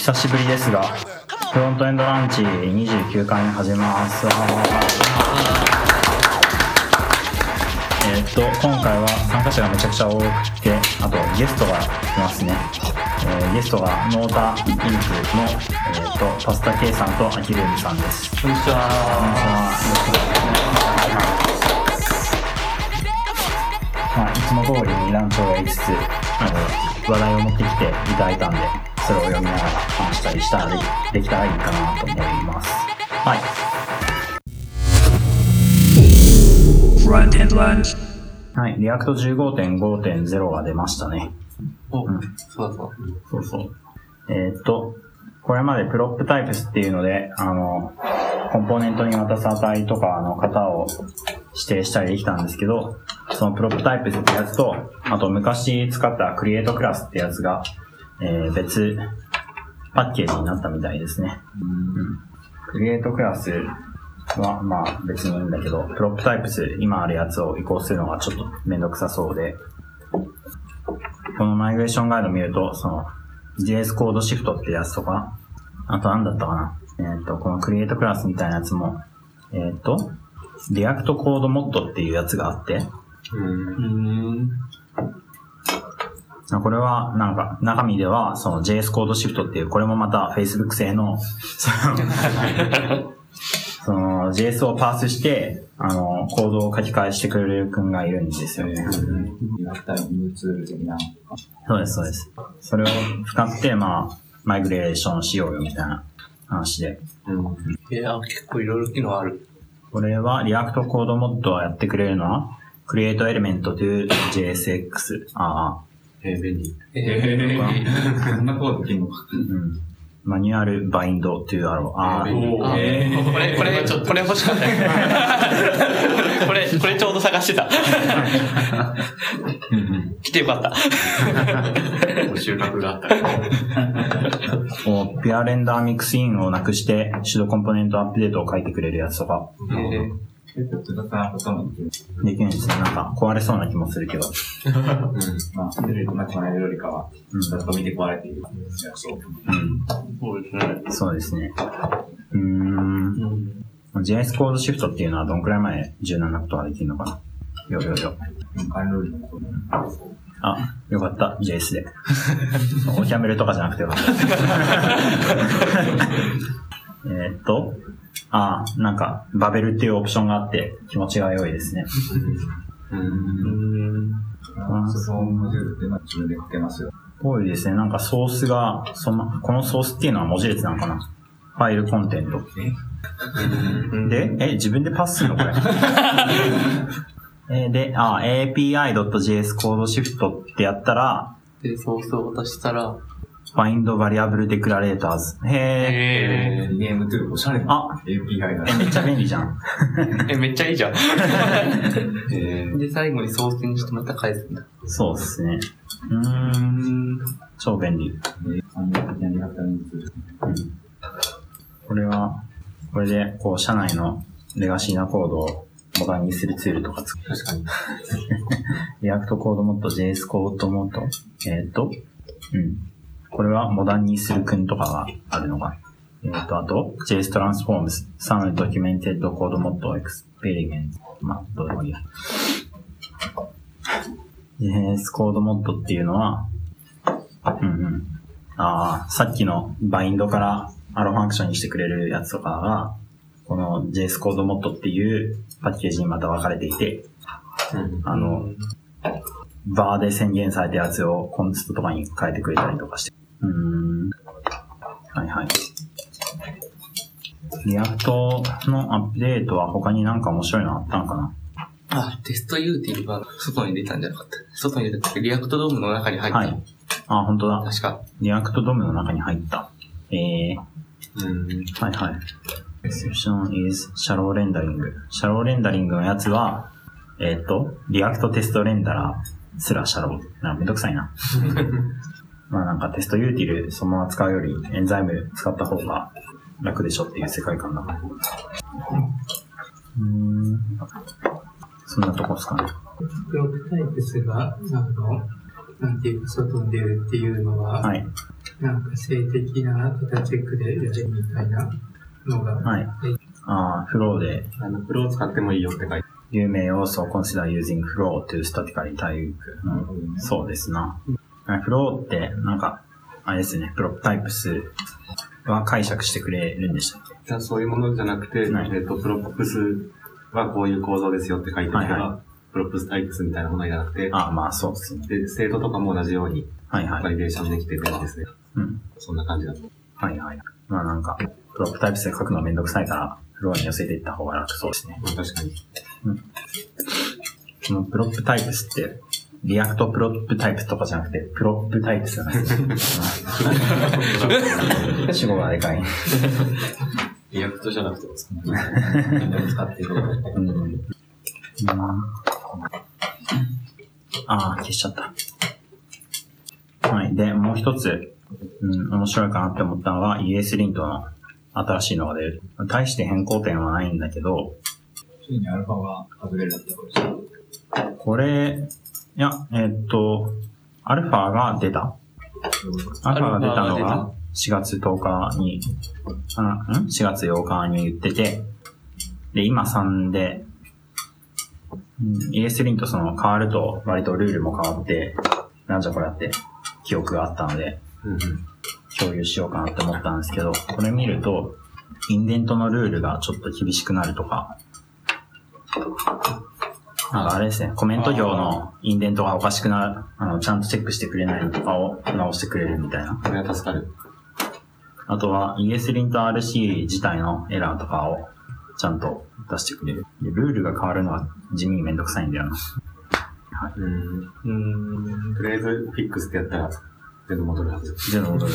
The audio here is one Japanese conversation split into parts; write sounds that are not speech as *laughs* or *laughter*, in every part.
久しぶりですが、フロントエンドランチ29回目始めます。えーっと、今回は参加者がめちゃくちゃ多くて、あとゲストが来ますね。えーゲストがノータインクの、えーっと、パスタ K さんとアキルームさんです。こんにちは。まあ、いつも通りにランチをやりつつ、あの、話題を持ってきていただいたんで、それを読みながら話したりしたらでできたらいいかなと思います。はい。はい。 React 15.5.0が出ましたね。お、うんそうだそうそうそう。えーっと、これまで PropTypes っていうので、あの、コンポーネントに渡す値とかの型を指定したりできたんですけど、その PropTypes ってやつと、あと昔使った createClass ってやつが、えー別パッケージになったみたいですね。うん createClass は、まあ別にいいんだけど、 PropTypes、今あるやつを移行するのがちょっとめんどくさそうで、このマイグレーションガイド見ると、その、JS コードシフトってやつとか、あと何だったかな。えっ、と、この createClass みたいなやつも、えっ、と、 react-codemod っていうやつがあって、うん。これは、なんか、中身では、その JS コードシフトっていう、これもまた Facebook 製の、その、JS をパースして、あの、コードを書き換えしてくれる君がいるんですよね。そうです、そうです。それを使って、まあ、マイグレーションしようよみたいな話で。いや、結構いろいろ機能ある。これは、 react-codemod をやってくれるのは、Create Element to JSX。ああ、えー、便利。えー、こんなコードできるの？か。うん。 manual bind to arrow。ああ、えーあえーこれ、これ、これ欲しかったよ。これ、これちょうど探してた。うんうん来てよかった。収穫があったから。こう、ピュアレンダーミックスインをなくして、手動コンポーネントアップデートを書いてくれるやつとか、えー結構、津田さんこともできる。できるんですね。なんか、壊れそうな気もするけど。まあ、テレビと間違えるよりかは、うんずっと見て壊れている。そうですね。そうですね。うーん。JS コードシフトっていうのはどんくらい前柔軟なことができるのかな？よよよ。あ、よかった、JS で。おキャメルとかじゃなくてよかった。*laughs* えーっと、ああ、なんか、バベルっていうオプションがあって気持ちが良いですね。うん。そのモジュールっていうのは自分で書けますよ。多いですね。なんかソースが、その、このソースっていうのは文字列なのかなファイルコンテント。で、え、自分でパスするのこれ。えで、あ、api.js コードシフトってやったら、で、ソースを渡したら、find variable declarators。へー。えゲームトゥール、おしゃれなあ、API だえ、めっちゃ便利じゃん。ー、え、めっちゃいいじゃん。*laughs* えで、最後にソースにしてまた返すんだ。そうですね。うーん、超便利。これは、これで、こう、社内のレガシーなコードをモダンにするツールとか作る。確かに。*laughs* リアクトコードモッド、JS コードモッド？えっ、と、うん。これはモダンにするくんとかがあるのが。えっ、と、あと、JS Transforms、Some Documented Code Mod Experiment。まあ、どうでもいいや。JS コードモッドっていうのは、うんうん。ああ、さっきの bind から arrow function にしてくれるやつとかが、この JS コードモッドっていうパッケージにまた分かれていて、あの、 var で宣言されたやつを const とかに変えてくれたりとかして。うーん。はいはい。 React のアップデートは他になんか面白いのあったのかな？あ、 test util が外に出たんじゃなかった。外に出た React DOM の中に入った。はい。あ、本当だ。確か。 React DOM の中に入った。えー、うん。はいはい。exception is shallow rendering. shallow rendering のやつは、えっ、と、 react-test-renderer slash shallow。なめんどくさいな。*laughs* まあなんか test util そのまま使うより Enzyme 使った方が楽でしょっていう世界観だから。うーん。そんなとこですかね。PropTypes が、あの、なんていうか、外に出るっていうのは、はい。なんか静的な型チェックでやるみたいなのが、はい。ああ、 Flow であの、 Flow 使ってもいいよって書いて有名要素を consider using flow to statically type. そうですな。 Flow って、なんか、あれですね、 PropTypes は解釈してくれるんでしたっけ？じゃあそういうものじゃなくて、はいえっ、と、 propsはこういう構造ですよって書いてあれば、はいは props types みたいなものじゃなくて、ああ、まあそうですね。で、 state とかも同じようにはいはい。バリデーションできてるやつですね。うん。そんな感じだと。はいはい。まあなんか、 PropTypes で書くのめんどくさいから、 Flow に寄せていった方が楽そうですね。まあ確かに。この PropTypes って、 React PropTypes とかじゃなくて、 PropTypes なんですよ。主語がでかい。React じゃなくても使ってる。ああ、消しちゃった。はい。で、もう一つ、うん、面白いかなって思ったのが ES リントの新しいのが出る。大して変更点はないんだけど、ついにアルファが外れるだったかもしこれ、いや、えーっと、アルファが出た。アルファが出たのが4月10日に、あん ?4 月8日に言ってて、で、今3で、うん ES リンとその変わると割とルールも変わって、なんじゃこれやって記憶があったので、うんうん。共有しようかなって思ったんですけど、これ見ると、インデントのルールがちょっと厳しくなるとか、なんかあれですね、コメント行のインデントがおかしくなる、あの、ちゃんとチェックしてくれないのとかを直してくれるみたいな。これは助かる。あとは ESLint RC 自体のエラーとかをちゃんと出してくれる。でルールが変わるのは地味にめんどくさいんだよな。うん。うん。とりあえずフィックスってやったら全部戻るはず。全部戻る。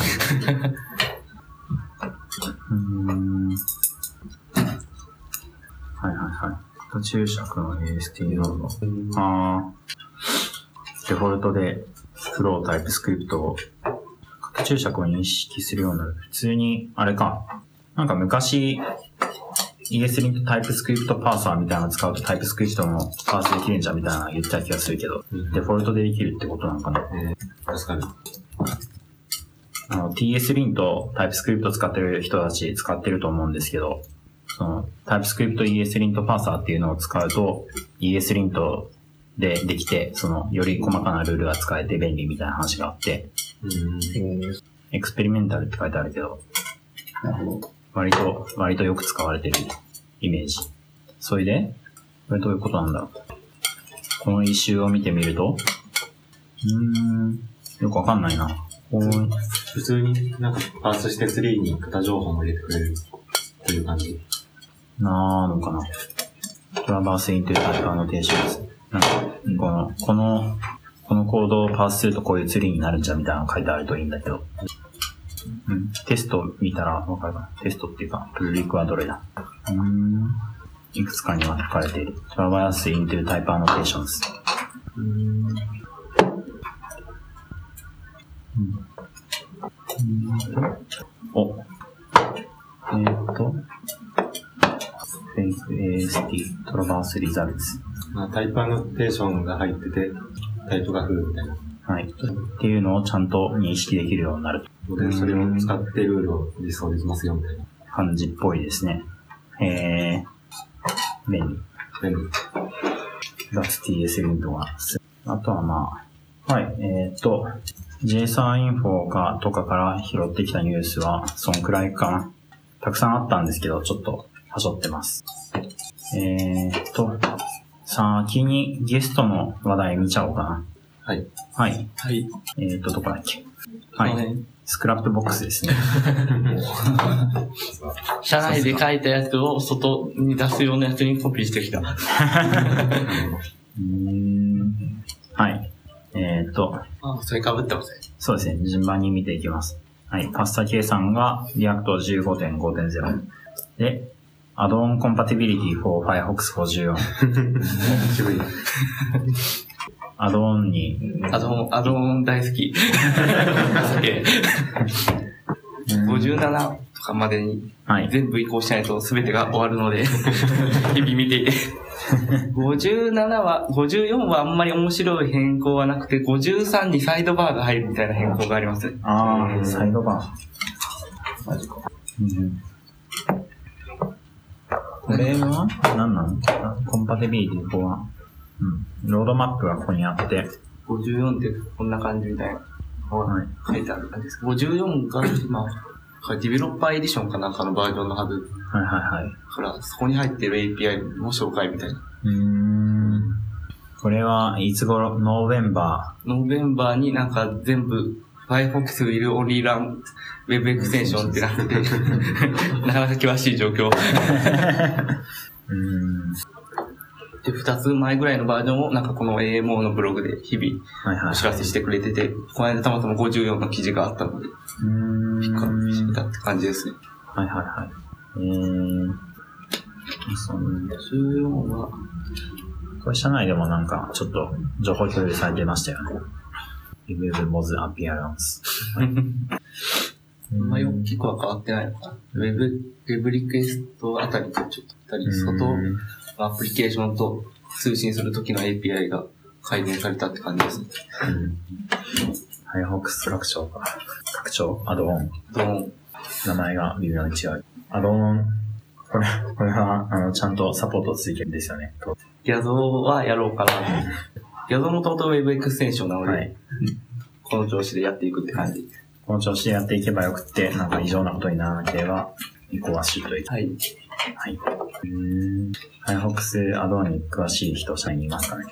うーん。はいはいはい。途中尺の AST ノード。あー。デフォルトでフロータイプスクリプトを拡注釈を認識するようになる。普通に、あれか。なんか昔、ESLint タイプスクリプトパーサーみたいなの使うとタイプスクリプトのパースできるんじゃんみたいなの言ってた気がするけど、うんデフォルトでできるってことなのかな。えー、助かる。あの、TSLint タイプスクリプト使ってる人たち使ってると思うんですけど、その、タイプスクリプト ESLint パーサーっていうのを使うと、ESLint でできて、その、より細かなルールが使えて便利みたいな話があって、うん。エクスペリメンタルって書いてあるけど、割と、割とよく使われてるイメージ。それで、これどういうことなんだろう。この一周を見てみると、うーん、よくわかんないな。普通になんかパースしてツリーに型情報も入れてくれるという感じ。なのかな。トラバースインというタイプアノテーションです。なんか、この、この、このコードをパースするとこういうツリーになるんじゃみたいなの書いてあるといいんだけど。うん。テスト見たらわかるかな。テストっていうか、プルリクはどれだうん。いくつかに分かれている。トラバースインというタイプアノテーションです。うんお。えー、っと、フェイク AST トラバースリザルツ。まあ、タイプアノテーションが入ってて、タイプがフルみたいな。はい。っていうのをちゃんと認識できるようになるので、それを使ってルールを実装できますよみたいな。感じっぽいですね。えー、便利。便利。That's TS リントが。あとはまあ、はい、えーっと、JSON インフォかとかから拾ってきたニュースは、そんくらいかな。たくさんあったんですけど、ちょっと、はしょってます。えーっと、先にゲストの話題見ちゃおうかな。はい。はい。はい。えーっと、どこだっけ？ははいい。 Scrapbox ですね。*laughs* 社内で書いたやつを外に出すようなやつにコピーしてきた。うーん。はい。えーっと、あ、それ被ってません。そうですね。順番に見ていきます。はい。パスタ計算が React 15.5.0。で、Add-on Compatibility for Firefox 54。渋い。アドオンに、アドオン、アドオン大好き。すげえ。57とかかまでにはい。全部移行しないと全てが終わるので、日々見ていて。57は、54はあんまり面白い変更はなくて、53にサイドバーが入るみたいな変更があります。ああ、サイドバー。マジか。うんこれは？何なのあコンパティビリティここは？うん。ロードマップがここにあって。54ってこんな感じみたいなのがはい。書いてある感じです。54が今、ディベロッパーエディションかなんかのバージョンのはず。はいはいはい。だから、そこに入ってる API の紹介みたいな。うーん。これはいつ頃？ノーベンバノーベンバーになんか全部 Firefox will only run Web extension ってなってて、なかなか険しい状況。で、二つ前ぐらいのバージョンをなんかこの AMO のブログで日々はいはい。お知らせしてくれてて、この間たまたま54の記事があったので。ピックアップしてたって感じですね。はいはいはい。えー。そん14は、これ社内でもなんかちょっと情報共有されてましたよね。Remove Moz Appearance。*laughs* まあ、大きくは変わってないのかな。Web、Web リクエストあたりとちょっと二人、外、うんアプリケーションと通信するときの API が改善されたって感じですね。うん。Firefox 拡張か。拡張アドオン。ドーン。名前が微妙に違う。アドオン、これ、これは、あの、ちゃんとサポートついてるんですよね。ギャゾーはやろうかな。*laughs* ギャゾーもともと Web エクステンションなので、はい。この調子でやっていくって感じ。この調子でやっていけばよくって、なんか異常なことにならなければ、移行はしといて。はい。はい。うーん。Firefox アドオンに詳しい人、社員にいますかね。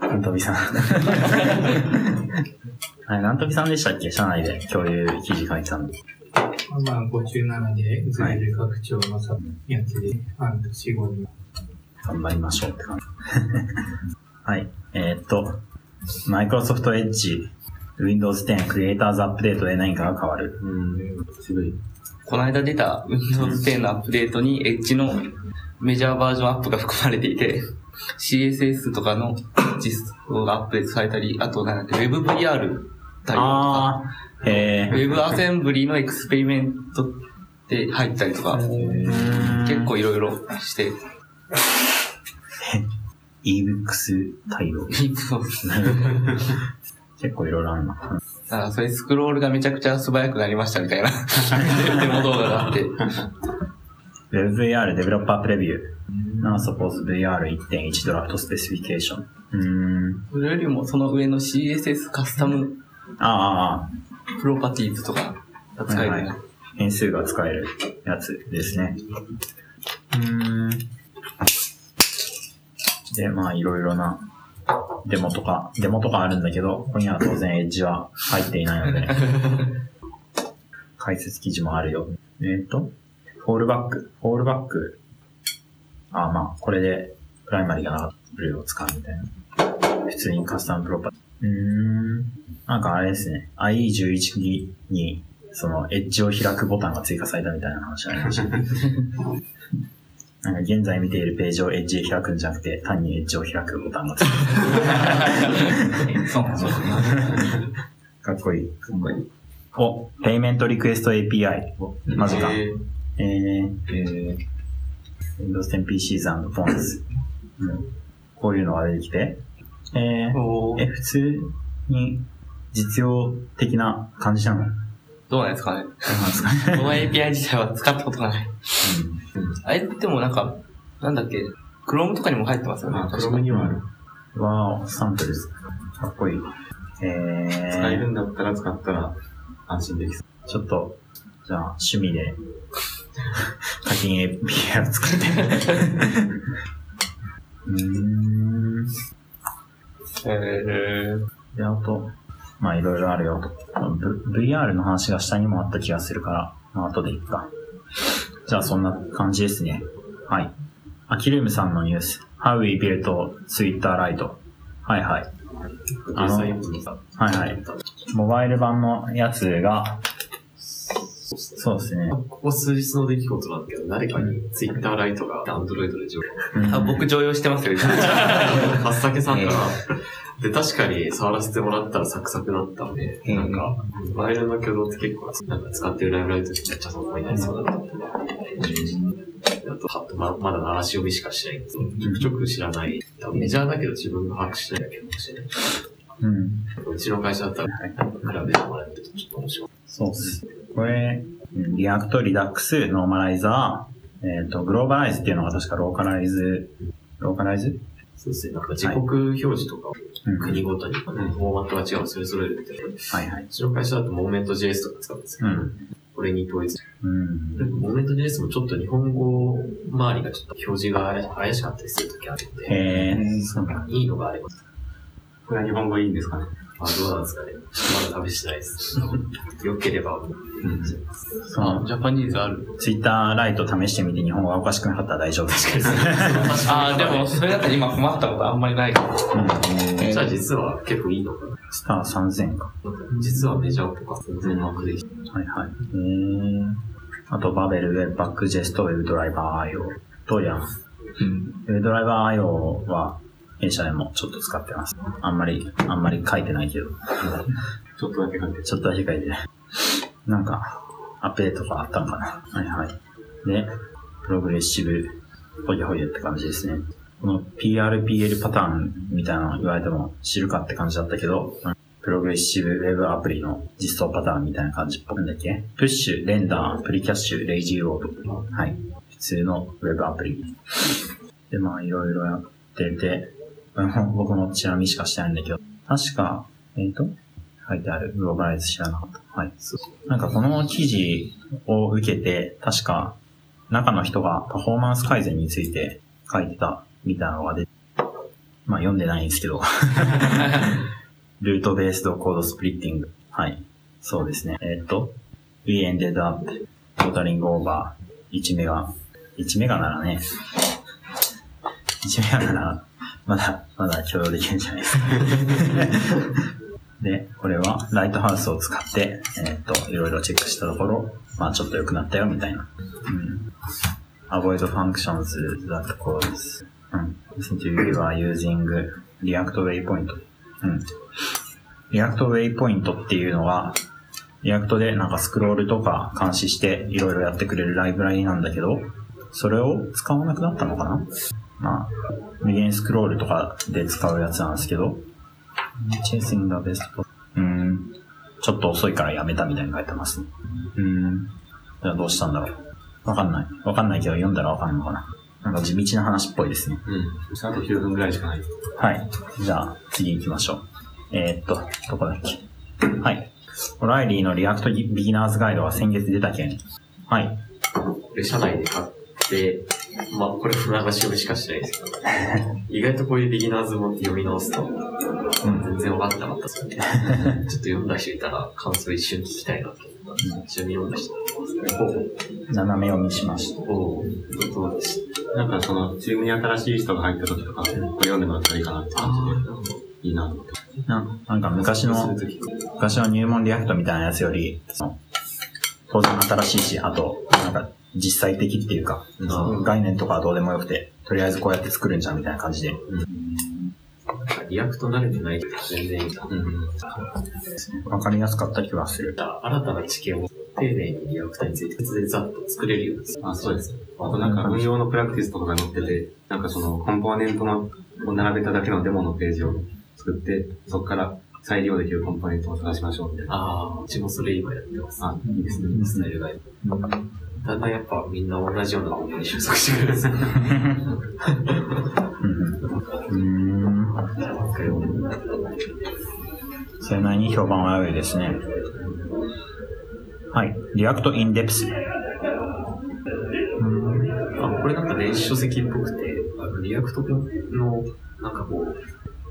*laughs* なんとびさん。*laughs* はい、なんとびさんでしたっけ？社内で共有記事書いてたの。まあ、57で、ズレル拡張のさやつで、半年後に。頑張りましょうって感じ。*laughs* はい。えーっと、Microsoft Edge Windows 10 Creators Update で何かが変わる。うん、渋い。この間出た Windows 10のアップデートに Edge のメジャーバージョンアップが含まれていて、CSS とかの実装がアップデートされたり、あとなんだっけ、WebVR 対応とか、WebAssembly のエクスペリメントって入ったりとか、ー、結構いろいろして、ebooks 対応。結構いろいろあるな。だからそれスクロールがめちゃくちゃ素早くなりましたみたいなデモ動画があって、WebVR Developer Preview Now Suppose VR1.1 ドラフトスペシフィケーション。うーん。それよりもその上の CSS カスタムああ、ああ、プロパティーズとかが使えるようになる変数が使えるやつですね。うーん。で、まあいろいろなデモとか、デモとかあるんだけど、ここには当然エッジは入っていないので、*laughs* 解説記事もあるよ。えっ、と、 fallback、fallback、ああまあ、これで primary がなブルーを使うみたいな。普通にカスタムプロパティ。うーん。なんかあれですね、IE11 に、その、エッジを開くボタンが追加されたみたいな話ありました。*laughs* なんか現在見ているページをエッジで開くんじゃなくて、単にエッジを開くボタンがついて *laughs* そうなんですよ。る。かっこいい。かっこいい。お、ペイメントリクエスト API。おマジか。ええー、えー、Windows 10 PCs and Phones。うん。こういうのが出てきて、えー、え、普通に実用的な感じなの？どうなんですかね。どうなんですかね。*laughs* この API 自体は使ったことがない。あれってもなんか、なんだっけ、Chrome とかにも入ってますよね。あ、クロムにはある。うん。わー、サンプルズ。かっこいい。えー、使えるんだったら使ったら安心できそう。ちょっと、じゃあ、趣味で、課金 API を使って。うーん。えー、で、あと、まあいろいろあるよと。V- VR の話が下にもあった気がするから、まあ後でいっか。じゃあそんな感じですね。はい。アキルームさんのニュース。How we built Twitter Lite。はいはい。あのはいはい。モバイル版のやつが、そうですね。ここ数日の出来事なんだけど、誰かに Twitter ライトが Android で上うんあ僕常用してますよ。かっさけさんから、で、確かに触らせてもらったらサクサクだったんで、うんなんか、バイルの挙動って結構、なんか使ってるライブラリとめっちゃそうになりそうだったんで。あと、はままだ鳴らし読みしかしないんですよ。ちょくちょく知らない。多分メジャーだけど自分が把握してないだけかもしれない。うん。うちの会社だったら、比べてもらえるとちょっと面白い。そうっす。これ、うんリアクト、リダックス、ノーマライザー、えっ、と、グローバライズっていうのが確かローカライズ、ローカライズ？そうですね。なんか時刻表示とかをうん。国ごとに、フォーマットが違う、それぞれるみたいな。うはいはい。ちの会社だとモーメント JS とか使うんですけど、うん。これに統一。うん。モーメント JS もちょっと日本語周りがちょっと表示が怪しかったりするときあるので、へえ、そうなんだ。いいのがあれば、これは日本語いいんですかねあどうなんですかね。まだ試してないです。*laughs* 良ければ、その、ジャパニーズある？ツイッターライト試してみて日本語がおかしくなかったら大丈夫です。あ *laughs* あ、でも、それだったら今困ったことあんまりないかも。うん。じゃあ実は結構いいのかな。スター3000か。実はメジャーとか全然把握できてはいはい。あと、バベル、ウェブバック、ジェスト、ウェブドライバー IO とやん。うん。ウェブドライバー IO は、弊社でもちょっと使ってます。あんまり、あんまり書いてないけど、ちょっとだけ書いて。ちょっとだけ書いてない。なんか、アップデートがあったのかな。はいはい。で、 progressive、ほやほやって感じですね。この PRPL パターンみたいなの言われても知るかって感じだったけど、 progressive web アプリの実装パターンみたいな感じっぽいんだっけ？ push、render、pre-cache、lazy-load。はい。普通のウェブアプリ。で、まあいろいろやってて、*laughs* 僕もチラ見しかしてないんだけど、確か、えっ、と、書いてある。グローバライズ知らなかった。はい。なんかこの記事を受けて、確か中の人がパフォーマンス改善について書いてたみたいなのが出て、まあ読んでないんですけど。*laughs* ルートベースドコードスプリッティング。はい。そうですね。えっ、と、we ended up totaling over 1メガ。1メガならね、1メガなら、まだ、まだ許容できるんじゃないですか。で、これはライトハウスを使って、えっ、と、いろいろチェックしたところ、まあちょっと良くなったよ、みたいな。うん。avoid functions that cause, うん。listen to you are using React Waypoint. うん。React Waypoint っていうのは、React でなんかスクロールとか監視していろいろやってくれるライブラリなんだけど、それを使わなくなったのかな？まあ、無限スクロールとかで使うやつなんですけど、chasing the best po- うーん。ちょっと遅いからやめたみたいに書いてますね。うーん。じゃあどうしたんだろう。わかんない。わかんないけど読んだらわかんのかな。なんか地道な話っぽいですね。うん。あと9分ぐらいしかない。はい。じゃあ、次行きましょう。えー、っと、どこだっけ。はい。オライリーの React Beginner's Guide は先月出た件。はい。これ社内で買って、まあこれ船流し読みしかしないですけど、意外とこういうビギナーズも読み直すと、全然分かってなかったですよね。ちょっと読んだ人いたら感想一瞬聞きたいなと思ったんで、一緒に読んだ人。斜め読みしました。おおどうでしなんかその、チームに新しい人が入った時とか、これ読んでもらったらいいかなってた感あじで、いいなと思って。ななんか昔の、昔の入門 React みたいなやつより、その当然新しいし、あと、なんか実際的っていうか、うん概念とかはどうでもよくて、とりあえずこうやって作るんじゃんみたいな感じで。 React 慣れてないけど全然いいな。うん。わかりやすかった気がする。新たな知見を丁寧に React について別でざっと作れるようにする。あ、そうです。あとなんか運用のプラクティスとかが載ってて、なんかそのコンポーネントのを並べただけのデモのページを作って、そこから再利用できるコンポーネントを探しましょうみたいな。ああ、うちもそれ今やってます。あ、いいですね。スタイルが。だんだんやっぱみんな同じようなものに収束してくるんですよ。うん。それなりに評判は良いですね。はい。 React in depth。あ、これなん。か電子書籍っぽくて、あの、 React の、なん。かこ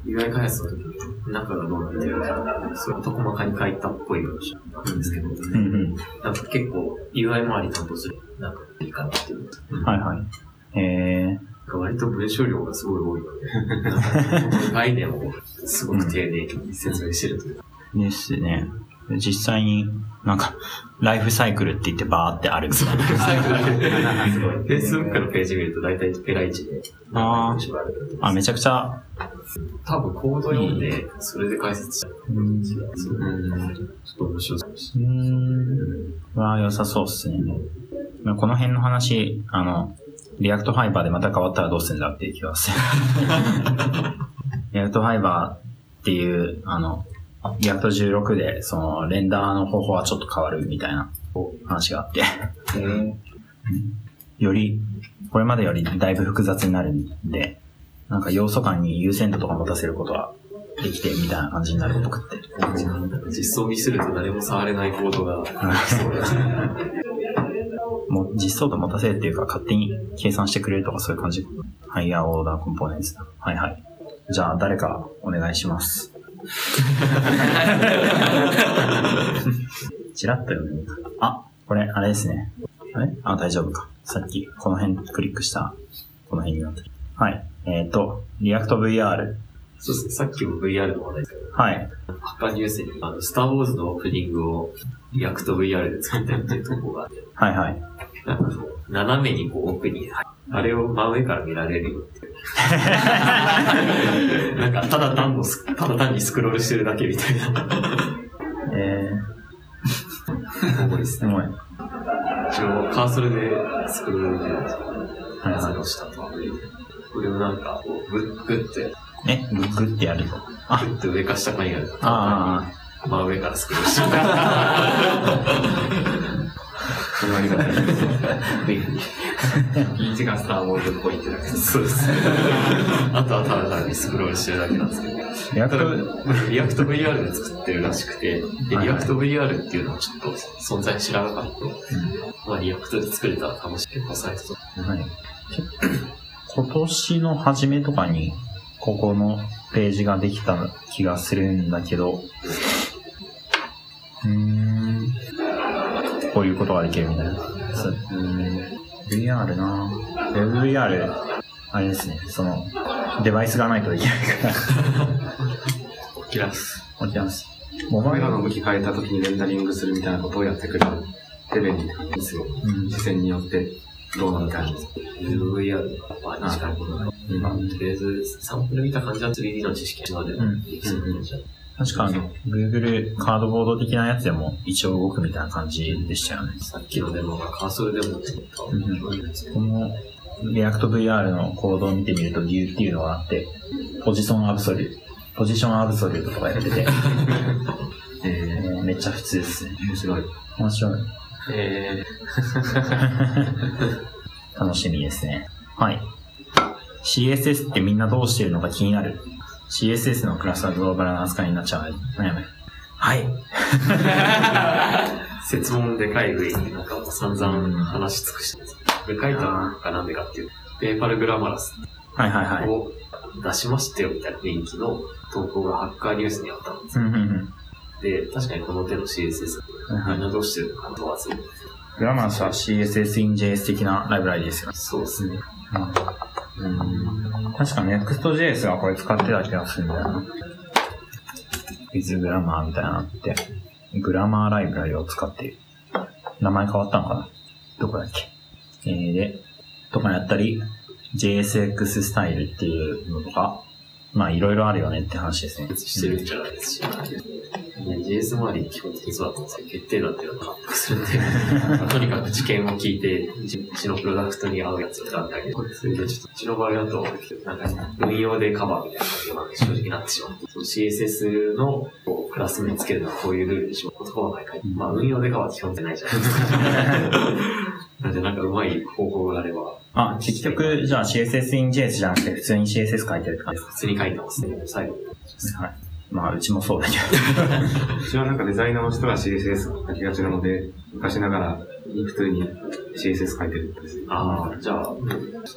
う、UI 開発の時に中がどうなってるか、そういうこと細かに書いたっぽい文章なんですけど、うんうん。なんか結構 UI 周り担当する、なんかいいかなっていう。はいはい。え割と文章量がすごい多いので、概念をすごく丁寧に説明してるというか、ー、ですね。実際になんか、ライフサイクルって言ってバーってあるみたいな。すごい。Facebook のページ見ると大体ペライチで。あーー。縛られてるあ、めちゃくちゃ、多分コード読んで、それで解説しちゃう。うん。ちょっと面白そうです。うーん。は良さそうっすね。まあこの辺の話、あの、 React Fiber でまた変わったらどうするんだっていう気がする。*laughs* React Fiber っていう、あの、React 16で、その、 render の方法はちょっと変わるみたいな話があって、より、これまでよりだいぶ複雑になるんで、なんか要素間に優先度とか持たせることはできてみたいな感じになるっぽくって。実装にすると誰も触れないコードが。*laughs* もう優先度持たせるっていうか、勝手に計算してくれるとかそういう感じ。 Higher-Order Components だ。はいはい。じゃあ、誰かお願いします。*laughs* チラッと読んでみた。あ、これ、あれですね。あれ？あ、大丈夫か。さっき、この辺クリックした、この辺になってる。はい。えっ、と、リアクト VR。そうですね。さっきも VR の話題ですけど、はい。 Hacker News に、あの、スターウォーズのオープニングをリアクト VR で作ったっていうところがあって、はいはい。なんかこう、斜めにこう奥に、あれを真上から見られるよって。*laughs* なんか、ただ単のス、ただ単にスクロールしてるだけみたいな。えー、すごい。一応、カーソルでスクロールできるんですよ。はいはいその下と。これをなんか、こう、グッグッて、え、グッグってやると。あグッて上か下かにやると。あ真上からスクロールしてる。*laughs* それはありがたい。ピーチがスターウォーズっぽいってだけです。そうです。あとはただ単にスクロールしてるだけなんですけど。あ。リアクト、リアクト VR で作ってるらしくて、で、リアクト VR っていうのはちょっと存在知らなかった。まあ、 React で作れたら楽しい。結構サイトとはい。今年の初めとかに、ここのページができた気がするんだけど、うーん、こういうことができるみたいな。そううーん VR な WebVR、あれですね、その、デバイスがないとできないから。起きます。起きます。モバイルの向き変えた時にレンダリングするみたいなことをやってくれるレベルにですよ。うん視線によってどうなのか。VR のアッパーに近いことない。まあ、とりあえず、サンプル見た感じは 3D の知識までうんできそうな感じだ確かあの、Google カードボード的なやつでも一応動くみたいな感じでしたよね。さっきのデモがカーソルでもちょっと、うんこの React VR のコードを見てみると理由っていうのがあって、ポジションアブソリュート、ポジションアブソリュートとかやってて、*laughs* えーめっちゃ普通ですね。面白い。面白い。え *laughs* 楽しみですね。はい。CSS ってみんなどうしてるのか気になる。CSS のクラスはグローバルな扱いになっちゃう。悩む。はい。ー、*laughs* 説問でかい上になんかもう散々話し尽くしてます。これ書いたのがなんでかっていう、ペーパルグラマラスはいはいはい。を出しましたよみたいな雰囲気の投稿がハッカーニュースにあったんですよ。うんうんうんで、確かにこの手の CSS、はいみんなどうしてるのか問わず、グラマースは CSS in JS 的なライブラリですよね。そうですね。うん確か Next.js がこれ使ってた気がするんだよな。with グラマーみたいなのって、グラマーライブラリを使っている。名前変わったのかな？どこだっけ？えー、で、とかやったり、JSX スタイルっていうのとか、まあいろいろあるよねって話ですね。してるんじゃないですし、ね、JS 周り基本的にそうだと思うんですけど、決定だっていうのが発覚するんで、*laughs* とにかく事件を聞いて、うちのプロダクトに合うやつを選んであげる。それでちょっとうちの場合だと、なんか運用でカバーみたいな感じが正直なってしまって、CSS のこうクラスにつけるのはこういうルールにしよう。言葉が書いて、まあ運用でカバーって基本じゃないじゃ *laughs* ないですか。なんでなんかうまい方法があれば、あ、結局、じゃあ CSS in JS じゃなくて普通に CSS 書いてるって感じ普通に書いてますね。最後。ですか。はい。まあ、うちもそうだけ *laughs* うちはなんかデザイナーの人が CSS 書きがちなので、昔ながら普通に CSS 書いてるんですよ。ああ、じゃあ、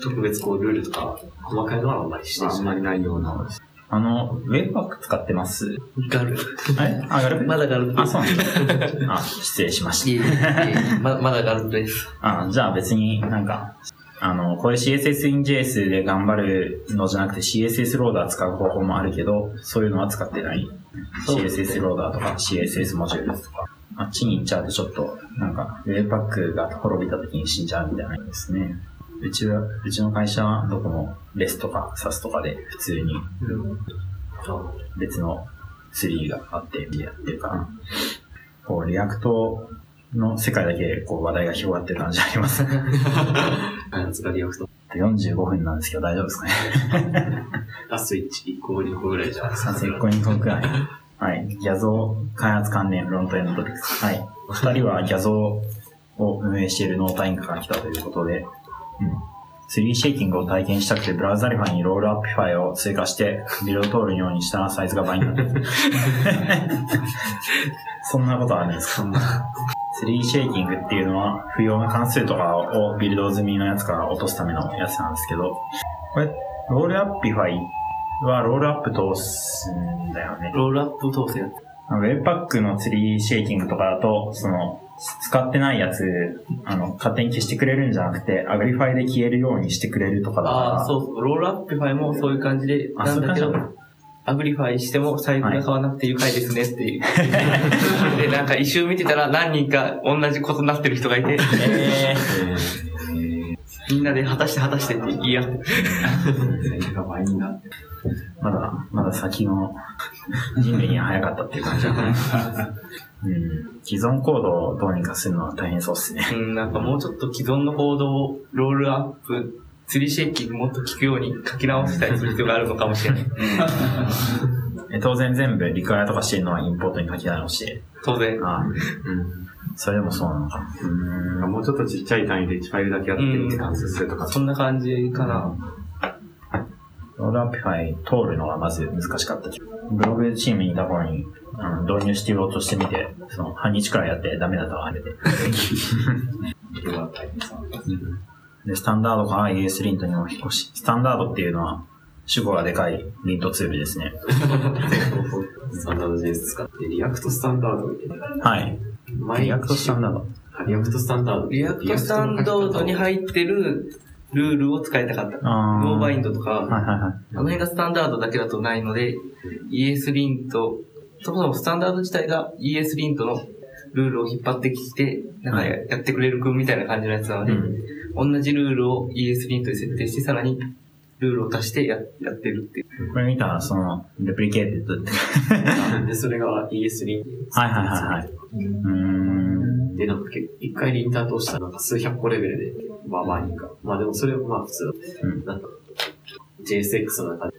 特別こうルールとか細かいのはあんまりしてあんまりないような。あの、ウェブパック使ってます？ガル。え？あ、ガル？プ *laughs* まだガルプ。あ、そうなんだ。あ、失礼しましいえいえいえままだガルプです。た。あ、じゃあ別になんか、あの、これ CSS in JS で頑張るのじゃなくて CSS ローダー使う方法もあるけど、そういうのは使ってない。CSS ローダーとか CSS モジュールとか。あっちに行っちゃうとちょっと、なんか、 webpack が滅びた時に死んじゃうみたいなですね。うちは、うちの会社はどこもレスとか SAS とかで普通に別のツリーがあってやってるから、こう、 React の世界だけこう話題が広がってる感じありますね。*laughs* 開発が React。45分なんですけど大丈夫ですかね。ラスイッチ1個2個ぐらいじゃないですか。1個2個くらい。はい。 Gyazo 開発関連フロントエンドトピックス。はい。二人は Gyazo を運営している Nota Inc. から来たということで、うん。 tree shaking を体験したくて、 Browserify に rollupify を追加して、ビルド通るようにしたらサイズが倍になってる。*laughs* *laughs* *laughs* そんなことあるんですか？ tree shaking っていうのは、不要な関数とかをビルド済みのやつから落とすためのやつなんですけど、これ、rollupify は Rollup 通すんだよね。 Rollup 通せやって。 webpack の tree shaking とかだと、その、使ってないやつ、あの、勝手に消してくれるんじゃなくて、 uglify で消えるようにしてくれるとかだから。ああ、そうそう。 rollupify もそういう感じで、あなんだ uglify してもサイズが変わらなくて愉快ですねっていう。で、なんか一周見てたら何人か同じことになってる人がいて、えみんなで果たして果たしてって言い合って。が倍になってまだ、まだ先の人類には早かったっていう感じだね。*laughs* うん。既存コードをどうにかするのは大変そうっすね。うん、なんかもうちょっと既存のコードをロールアップ、釣りシェイキングもっと聞くように書き直したりする必要があるのかもしれない。*laughs* え当然全部リクエアとかしてるのはインポートに書き直して。当然。ああそれでもそうなのか。うーん。もうちょっとちっちゃい単位で1ファイルだけやってみて関数するとか。そんな感じかな。 rollupify 通るのがまず難しかった。ブログチームにいた頃にあの導入してみようとしてみて、その半日くらいやってダメだ *laughs* ったわ、あれで。で、スタンダードから ES リントにも引っ越し。 standard っていうのは主語がでかい lint ツールですね。*laughs* standard JS 使って、 React standard みたいな。はい。毎 React standard。あ React standard。React standard に入ってるルールを使いたかった。 no-bind とか、はいはいはい。あの辺が standard だけだとないので、ES リント、そもそもスタンダード自体が ES リントのルールを引っ張ってきて、なんかややってくれる君みたいな感じのやつなので、同じルールを ES リントに設定して、さらにルールを足してややってるっていう。これ見たら、その、 deprecated って。*laughs* で、それが ES リンはいはいはいはい。うーん。で、なんか結構、一回リンター通したらなんか数百個レベルで、まあまあいいか。まあでもそれはまあ普通だ。うんなんか、JSX の中で、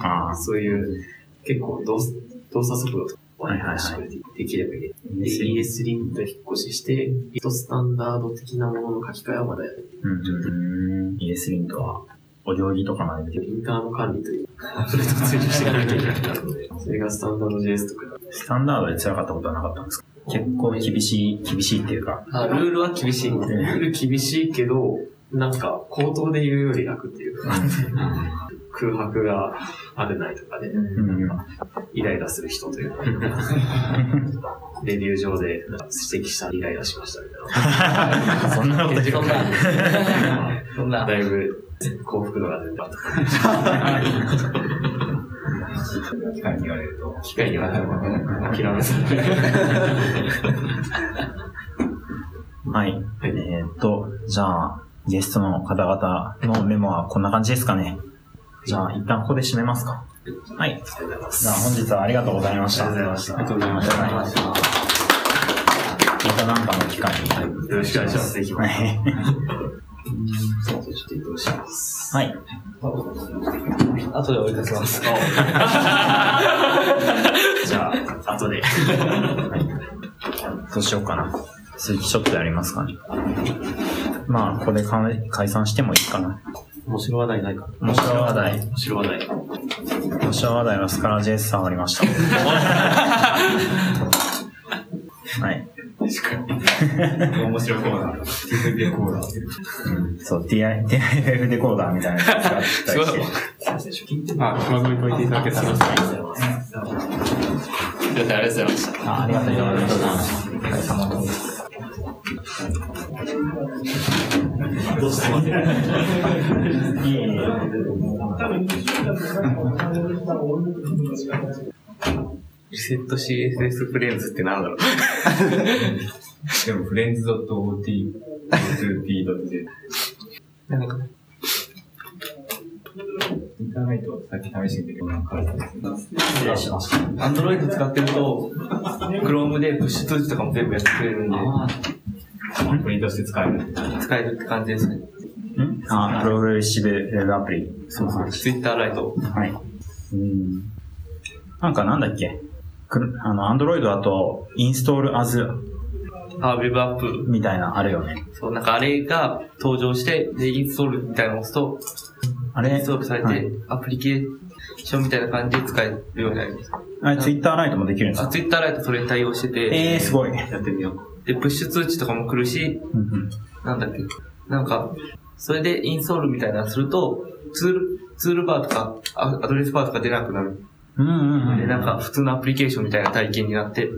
ああ。そういう、結構動作動作速度とかはいはいはいできればいい。で、ES ES リント引っ越しして、リトスタンダード的なものの書き換えはまだやる。うんうん。ES リントは、お行儀とかまでできンターの管理という、それと追従していかなきゃいけなくなるので、それがスタンダード JS とかスタンダードで辛かったことはなかったんですか？結構厳しい、厳しいっていうか。あ、ルールは厳しい。ルール厳しいけど、なんか、口頭で言うより楽っていうか、空白があるないとかで、うん。イライラする人というか、レビュー上で指摘したらイライラしましたみたいな。*laughs* そんなこと言う。そんな、そんな、だいぶ幸福度が出た。機械に言われると。機械には諦めずに。はい。えーっと、じゃあ、ゲストの方々のメモはこんな感じです。かね。じゃあ、一旦ここで締めますか。はい。ありがとうございます。じゃあ、本日はありがとうございました。ありがとうございましたありがとうございました。また何かの機会に。よろしくお願いします。ぜひ。はい。そうちょっと移動します。はい。後で追いかけます。*laughs* じゃあ、後で。どうしようかな。続きちょっとやりますかね。まあ、ここで解解散してもいいかな。面白話題ないか面白い話題。面白話題。面白い話題はスカラ JS 触りました。*laughs* はい。面白いコーナー。TFP デコーナー。うんそう、TI、TIFF デコーダーみたいなやつがあったりして。あ、気まぐれといていただけたら。ありがとうございました。あありがとうございます。お疲れ様です。いえいえ。リセット CSS フレンズってなんだろう。でも、フレンズ .ot2p.j。なんか、インターネットさっき試してみたけど、なんか使ってると、Chrome でプッシュ通知とかも全部やってくれるんで、アプリとして使える？使えるって感じですね。ん？あ、プログレッシブウェブアプリ。そうそう。Twitter ライト。はい。うん。なんかなんだっけ？あの、アンドロイドだと、インストールアズあ、ウェブアップ。みたいなあるよね。そう、なんかあれが登場して、で、インストールみたいなのを押すと、あれ？インストールされて、はいアプリケーションみたいな感じで使えるようになります。あれ、ツイッターライトもできるんですあ、か Twitter ライトそれに対応してて、えー、すごい。やってみよう。で、プッシュ通知とかも来るし、うんうんなんだっけ、なんか、それでインストールみたいなのすると、ツール、ツールバーとか、あアドレスバーとか出なくなる。うんうんうん。で、なんか普通のアプリケーションみたいな体験になって、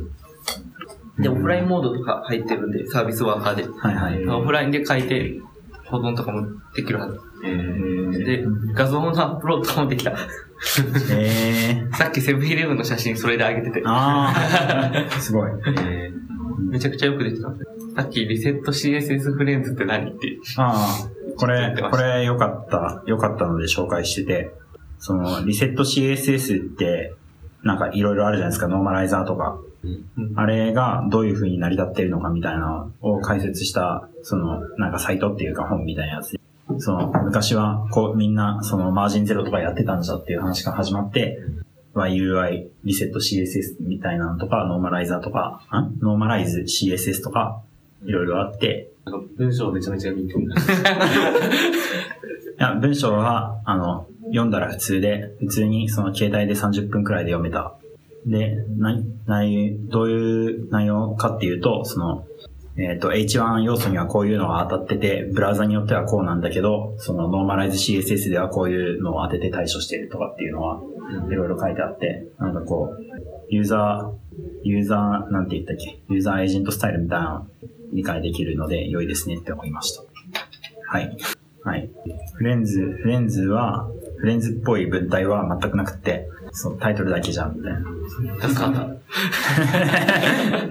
で、オフラインモードとか入ってるんで、サービスワーカーで。はいはい。オフラインで書いて、保存とかもできるはず。えー、で、画像のアップロードとかもできた。えー。さっきセブンイレブンの写真それで上げてて、あー、*laughs* すごい。えめちゃくちゃよくできた。さっきリセット CSS フレンズって何って。ああ、これ、これ良かった、良かったので紹介してて、その、リセット CSS って、なんかいろいろあるじゃないですか、ノーマライザーとか。あれがどういう風に成り立っているのかみたいなのを解説した、その、なんかサイトっていうか本みたいなやつで。その、昔は、こう、みんな、その、マージンゼロとかやってたんじゃっていう話が始まって、YUI、 reset CSS みたいなのとか、 normalizer とか、んノーマライズ CSS とか、いろいろあって、ー、なんか文章めちゃめちゃ読み込んだ。*laughs* いや、文章は、あの、読んだら普通で、普通にその携帯で30分くらいで読めた。で、な、内容、どういう内容かっていうと、その、えっ、と、H1 要素にはこういうのが当たってて、ブラウザによってはこうなんだけど、そのノーマライズ CSS ではこういうのを当てて対処してるとかっていうのは、いろいろ書いてあって、なんかこう、ユーザー、ユーザー、なんて言ったっけ、ユーザーエージェントスタイルみたいなの理解できるので良いですねって思いました。はい。はい。フレンズ、フレンズは、フレンズっぽい文体は全くなくって、そのタイトルだけじゃん、みたいな。助かった。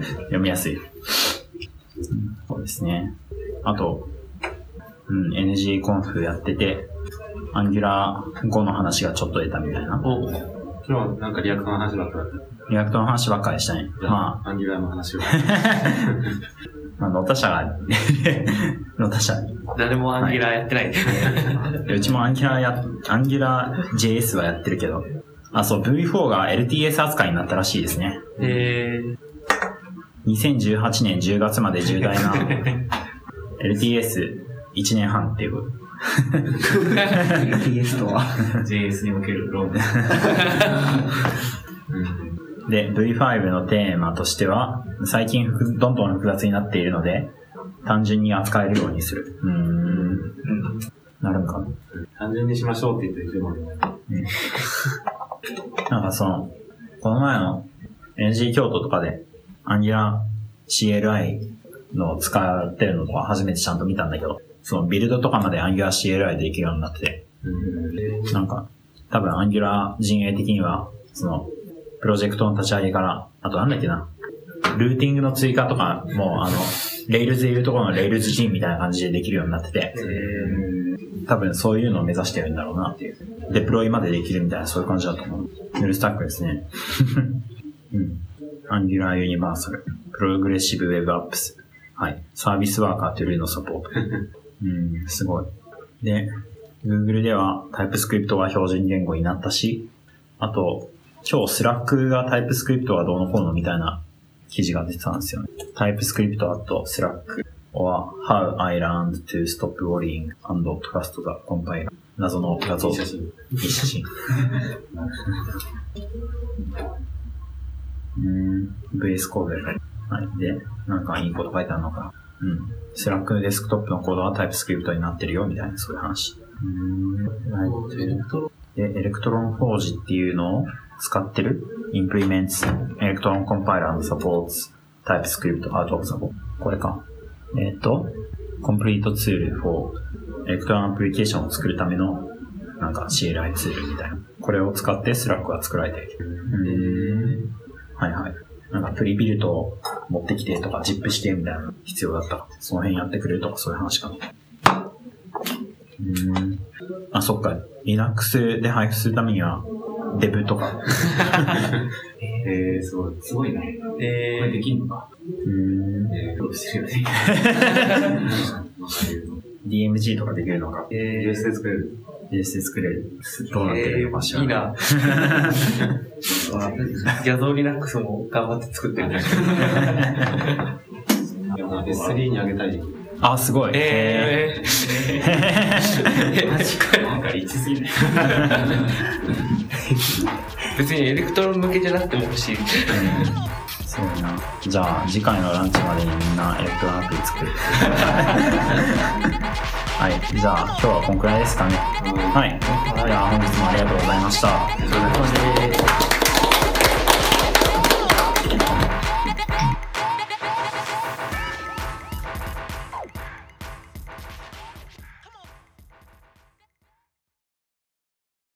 *laughs* 読みやすい。うんそうですね。あと、うん、NG コンフやってて、Angular 5の話がちょっと出たみたいな。お、今日なんか React の話ばっかだった。 React の話ばっかりしたね。ま Angular の話を。あ、*laughs* まあ、 Nota 社が、*laughs* Nota 社に。誰も Angular やってない。うちもアンギュラーや、アンギュラー JS はやってるけど、あ、そう、V4 が LTS 扱いになったらしいですね。えー、2018年10月まで重大な *laughs* LTS1 年半っていう。LTS とは？JS における論。で、V5 のテーマとしては、最近複どんどん複雑になっているので、単純に扱えるようにする。うーん。なるんかな。単純にしましょうって言ってる人もいない。なんかその、この前の NG 京都とかで、アンギュラ CLI の使ってるのとか初めてちゃんと見たんだけど、そのビルドとかまでアンギュラー CLI でできるようになってて、なんか、多分 Angular 陣営的には、その、プロジェクトの立ち上げから、あとなんだっけな、ルーティングの追加とかもう、あの、 Rails でいうところの rails g みたいな感じでできるようになってて、多分そういうのを目指してるんだろうなっていう。デプロイまでできるみたいなそういう感じだと思う。フルスタックですね。*laughs* うん。アンギュラーユニバーサル、プログレッシブウェブアップス、はい、サービスワーカーという類のサポート。*laughs* うん、すごい。で、Google ではタイプスクリプトが標準言語になったし、あと、今日 Slack がタイプスクリプトはどうのこうのみたいな記事が出てたんですよね。タイプスクリプトはと at Slack or How I land to Stop Worrying and Trust the Compiler 謎の画像。一心。*laughs* うーん、VS Code で。はい。で、なんかいいこと書いてあるのかな。うん。 Slack Desktop のコードは TypeScript になってるよ、みたいな、そういう話。うーん。 Electro で、 Electron Forge っていうのを使ってる？implements electron compiler and supports TypeScript out of the box. これか。えっ、と、complete tool for electron application を作るためのなんか CLI ツールみたいな。これを使って Slack が作られている。はいはい。なんかプリビルトを持ってきてとか、ジップしてみたいなの必要だったら、その辺やってくれるとかそういう話かな。うーん。あ、そっか。Linux で配布するためには、デブとか。*laughs* えー、すごい。すごいね。こでれできんのか。うーん。えどうしてるよね。*laughs* *laughs* DMG とかできるのか。ー、US で作れる。JS で作れる。どうなってるのかしら。いいな。*laughs* Gyazo Linux も頑張って作ってるね。いや、もう S3 に上げたい。あ、すごい。えー、マジかよ。なんか良すぎ。*laughs* 別に Electron 向けじゃなくても欲しい。そうやな。じゃあ、次回のランチまでにみんな Electron アプリ作る。*laughs* はい。じゃあ、今日はこんくらいですかね。はい。じゃあ、本日もありがとうございました。ありがとうございました。